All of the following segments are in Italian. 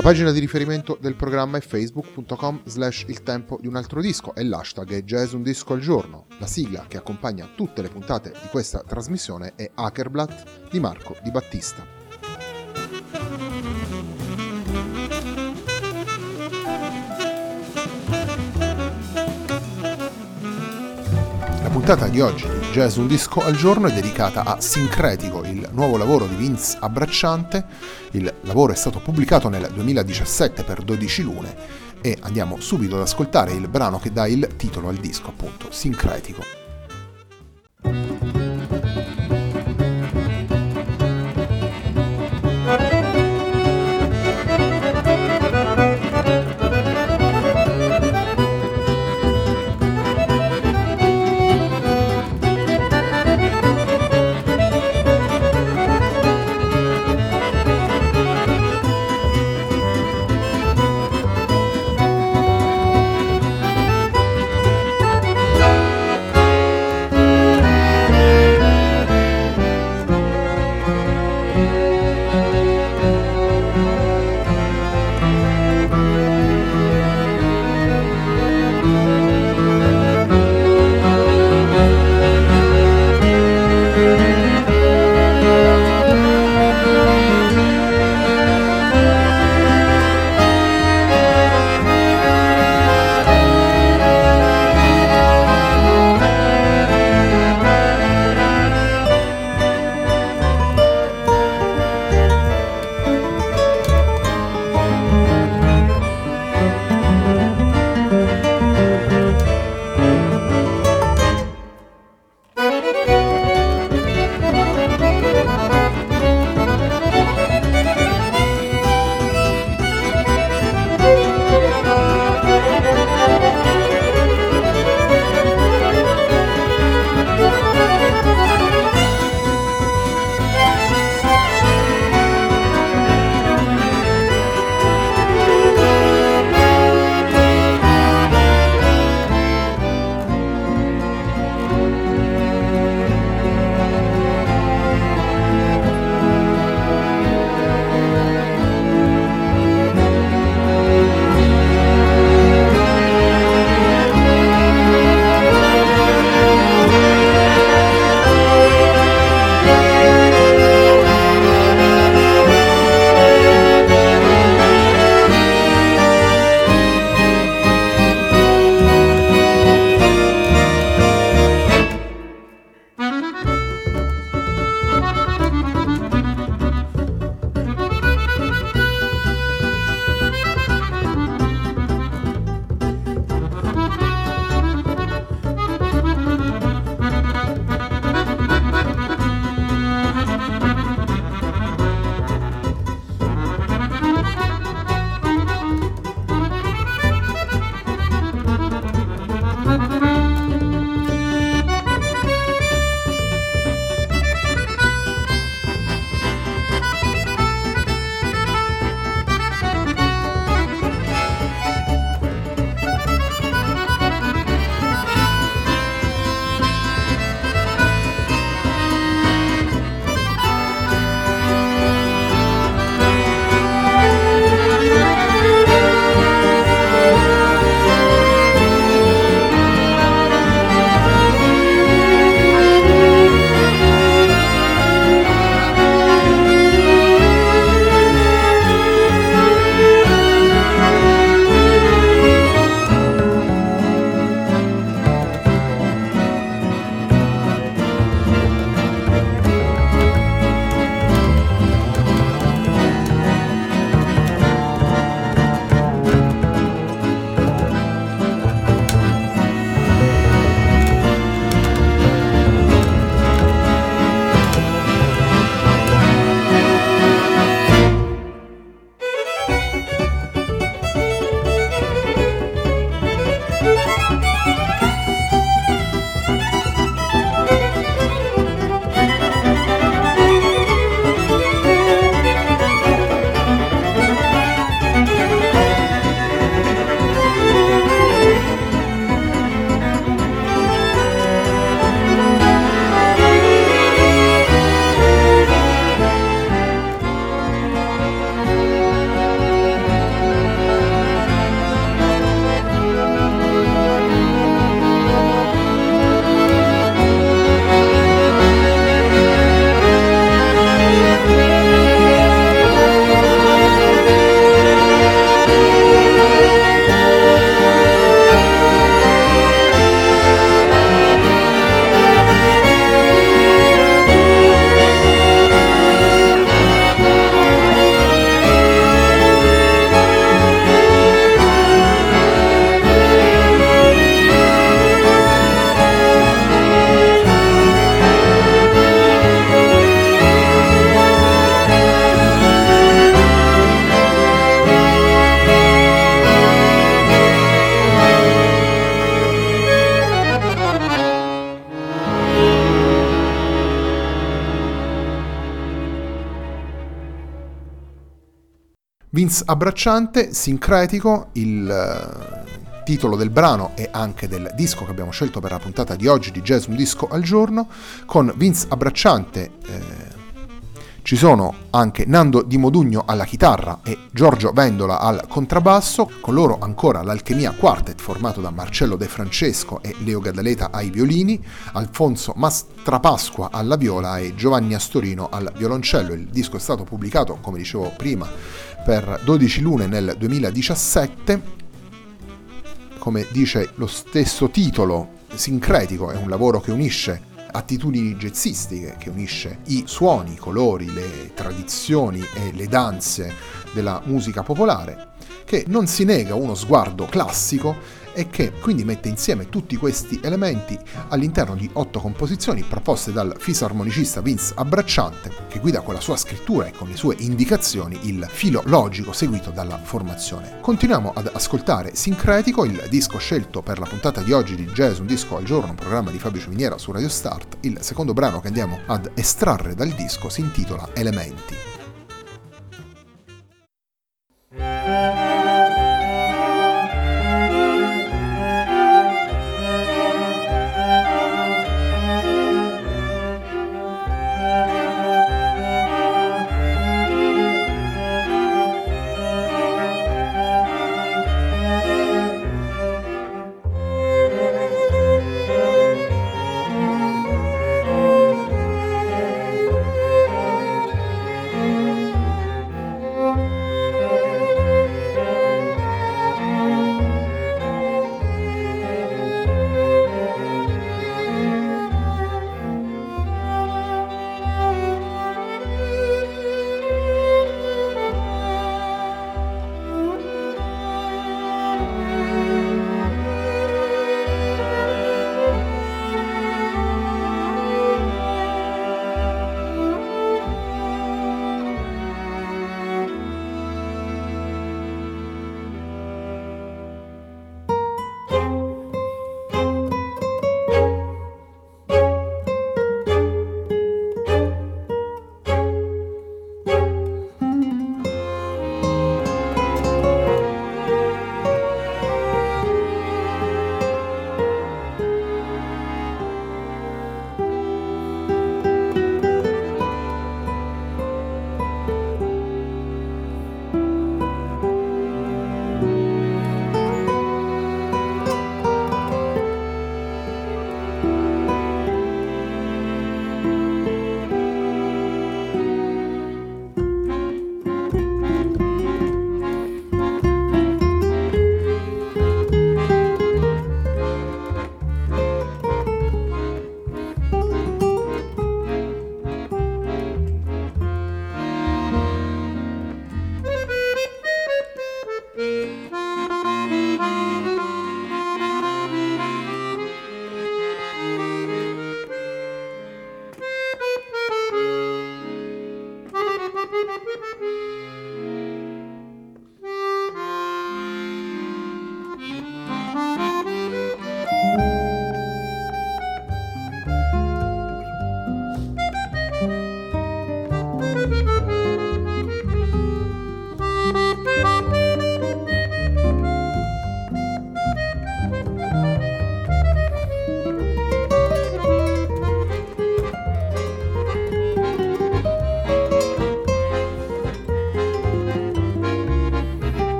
La pagina di riferimento del programma è facebook.com slash il tempo di un altro disco e l'hashtag è jazz un disco al giorno. La sigla che accompagna tutte le puntate di questa trasmissione è Hackerblatt di Marco Di Battista. La puntata di oggi di Jazz Un Disco al Giorno è dedicata a Sincretico, il nuovo lavoro di Vince Abbracciante. Il lavoro è stato pubblicato nel 2017 per 12 lune e andiamo subito ad ascoltare il brano che dà il titolo al disco, appunto, Sincretico. Vince abbracciante, sincretico, il uh, titolo del brano e anche del disco che abbiamo scelto per la puntata di oggi di Jazz Un Disco al Giorno, con Vince abbracciante. Eh, ci sono anche Nando Di Modugno alla chitarra e Giorgio Vendola al contrabbasso, con loro ancora l'Alchemia Quartet formato da Marcello De Francesco e Leo Gaddaleta ai violini, Alfonso Mastrapasqua alla viola e Giovanni Astorino al violoncello. Il disco è stato pubblicato, come dicevo prima, per 12 lune nel 2017. Come dice lo stesso titolo, sincretico, è un lavoro che unisce attitudini jazzistiche, che unisce i suoni, i colori, le tradizioni e le danze della musica popolare, che non si nega uno sguardo classico e che quindi mette insieme tutti questi elementi all'interno di otto composizioni proposte dal fisarmonicista Vince Abbracciante, che guida con la sua scrittura e con le sue indicazioni il filo logico seguito dalla formazione. Continuiamo ad ascoltare Sincretico, il disco scelto per la puntata di oggi di Jazz Un Disco al Giorno, un programma di Fabio Ciminiera su Radio Start. Il secondo brano che andiamo ad estrarre dal disco si intitola Elementi.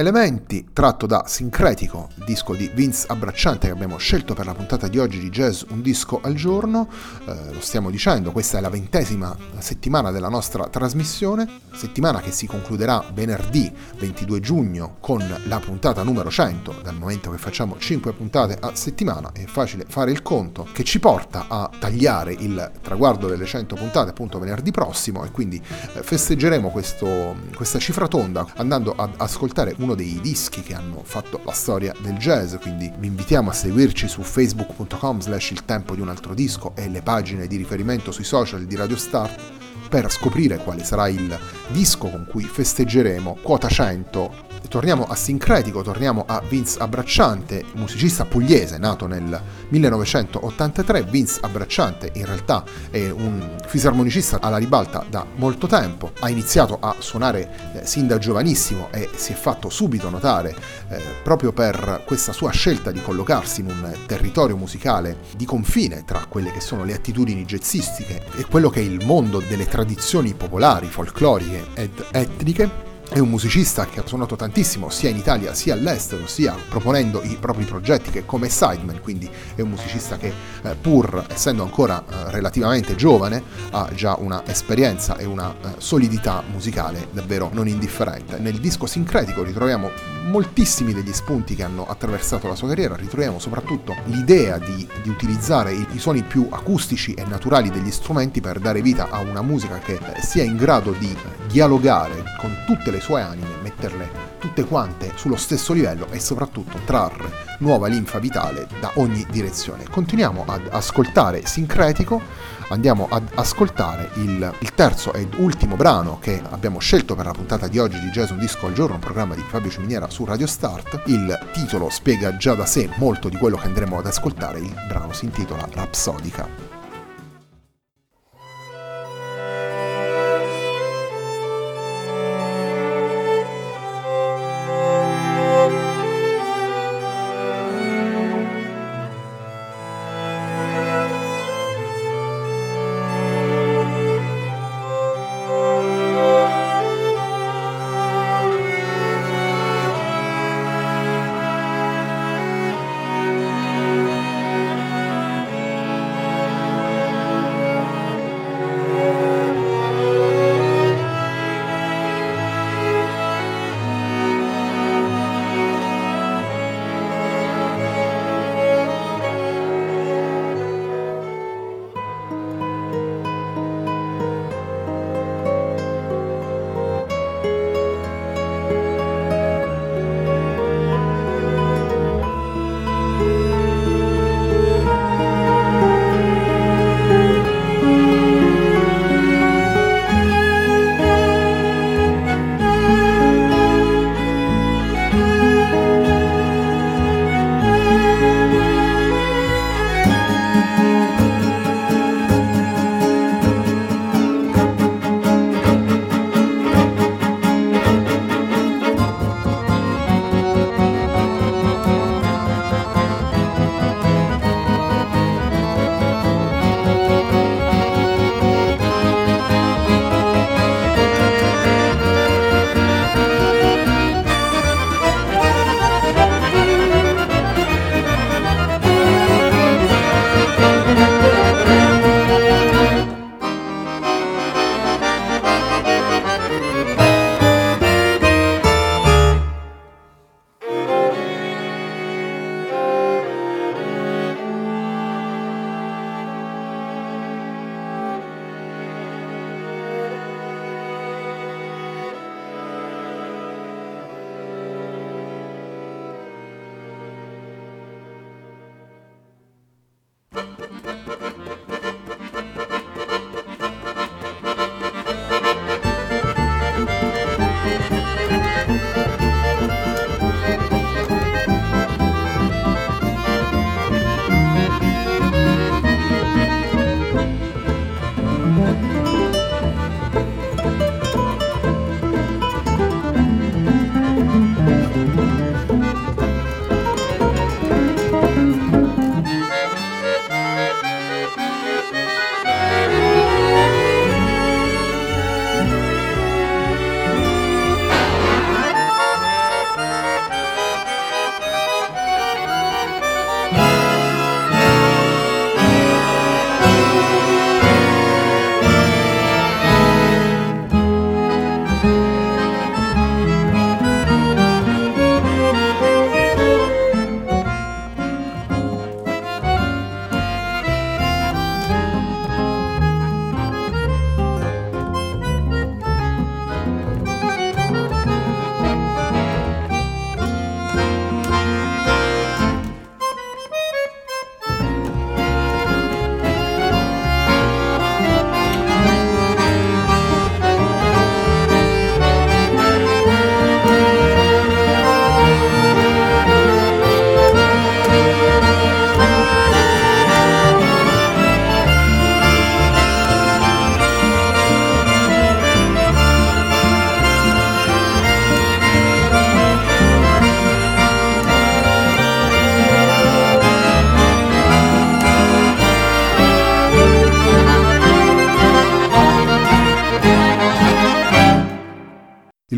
Elementi tratto da Sincretico, disco di Vince Abbracciante che abbiamo scelto per la puntata di oggi di Jazz Un disco al giorno, eh, lo stiamo dicendo, questa è la ventesima settimana della nostra trasmissione, settimana che si concluderà venerdì 22 giugno con la puntata numero 100, dal momento che facciamo 5 puntate a settimana, è facile fare il conto, che ci porta a tagliare il traguardo delle 100 puntate appunto venerdì prossimo e quindi eh, festeggeremo questo, questa cifra tonda andando ad ascoltare un uno dei dischi che hanno fatto la storia del jazz, quindi vi invitiamo a seguirci su facebook.com slash il tempo di un altro disco e le pagine di riferimento sui social di Radio Start per scoprire quale sarà il disco con cui festeggeremo quota 100 torniamo a Sincretico, torniamo a Vince Abbracciante, musicista pugliese nato nel 1983. Vince Abbracciante in realtà è un fisarmonicista alla ribalta da molto tempo, ha iniziato a suonare eh, sin da giovanissimo e si è fatto subito notare eh, proprio per questa sua scelta di collocarsi in un territorio musicale di confine tra quelle che sono le attitudini jazzistiche e quello che è il mondo delle tradizioni popolari, folcloriche ed etniche è un musicista che ha suonato tantissimo sia in Italia sia all'estero, sia proponendo i propri progetti che come sideman, quindi è un musicista che eh, pur essendo ancora eh, relativamente giovane ha già una esperienza e una eh, solidità musicale davvero non indifferente. Nel disco sincretico ritroviamo moltissimi degli spunti che hanno attraversato la sua carriera, ritroviamo soprattutto l'idea di, di utilizzare i, i, suoni più acustici e naturali degli strumenti per dare vita a una musica che eh, sia in grado di dialogare con tutte le sue anime, metterle tutte quante sullo stesso livello e soprattutto trarre nuova linfa vitale da ogni direzione. Continuiamo ad ascoltare Sincretico, andiamo ad ascoltare il, il, terzo ed ultimo brano che abbiamo scelto per la puntata di oggi di Jazz Un Disco al Giorno, un programma di Fabio Ciminiera su Radio Start. Il titolo spiega già da sé molto di quello che andremo ad ascoltare, il brano si intitola Rapsodica.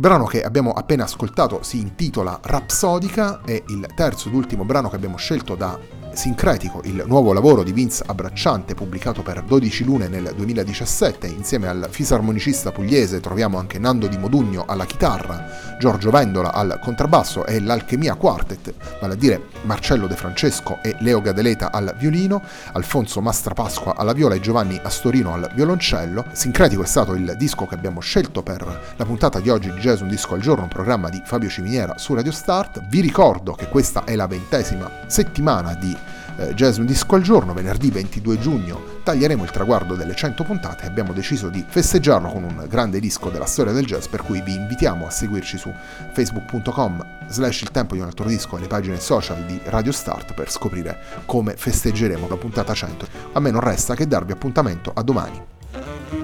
Brano che abbiamo appena ascoltato si intitola Rapsodica, è il terzo ed ultimo brano che abbiamo scelto da Sincretico, il nuovo lavoro di Vince Abbracciante pubblicato per 12 lune nel 2017. Insieme al fisarmonicista pugliese troviamo anche Nando Di Modugno alla chitarra, Giorgio Vendola al contrabbasso e l'Alchemia Quartet, vale a dire Marcello De Francesco e Leo Gadeleta al violino, Alfonso Mastrapasqua alla viola e Giovanni Astorino al violoncello. Sincretico è stato il disco che abbiamo scelto per la puntata di oggi di Jazz Un Disco al Giorno, un programma di Fabio Ciminiera su Radio Start. Vi ricordo che questa è la ventesima settimana di eh, Jazz Un Disco al Giorno, venerdì 22 giugno taglieremo il traguardo delle 100 puntate e abbiamo deciso di festeggiarlo con un grande disco della storia del jazz, per cui vi invitiamo a seguirci su facebook.com slash il tempo di un altro disco e le pagine social di Radio Start per scoprire come festeggeremo la puntata 100. A me non resta che darvi appuntamento a domani.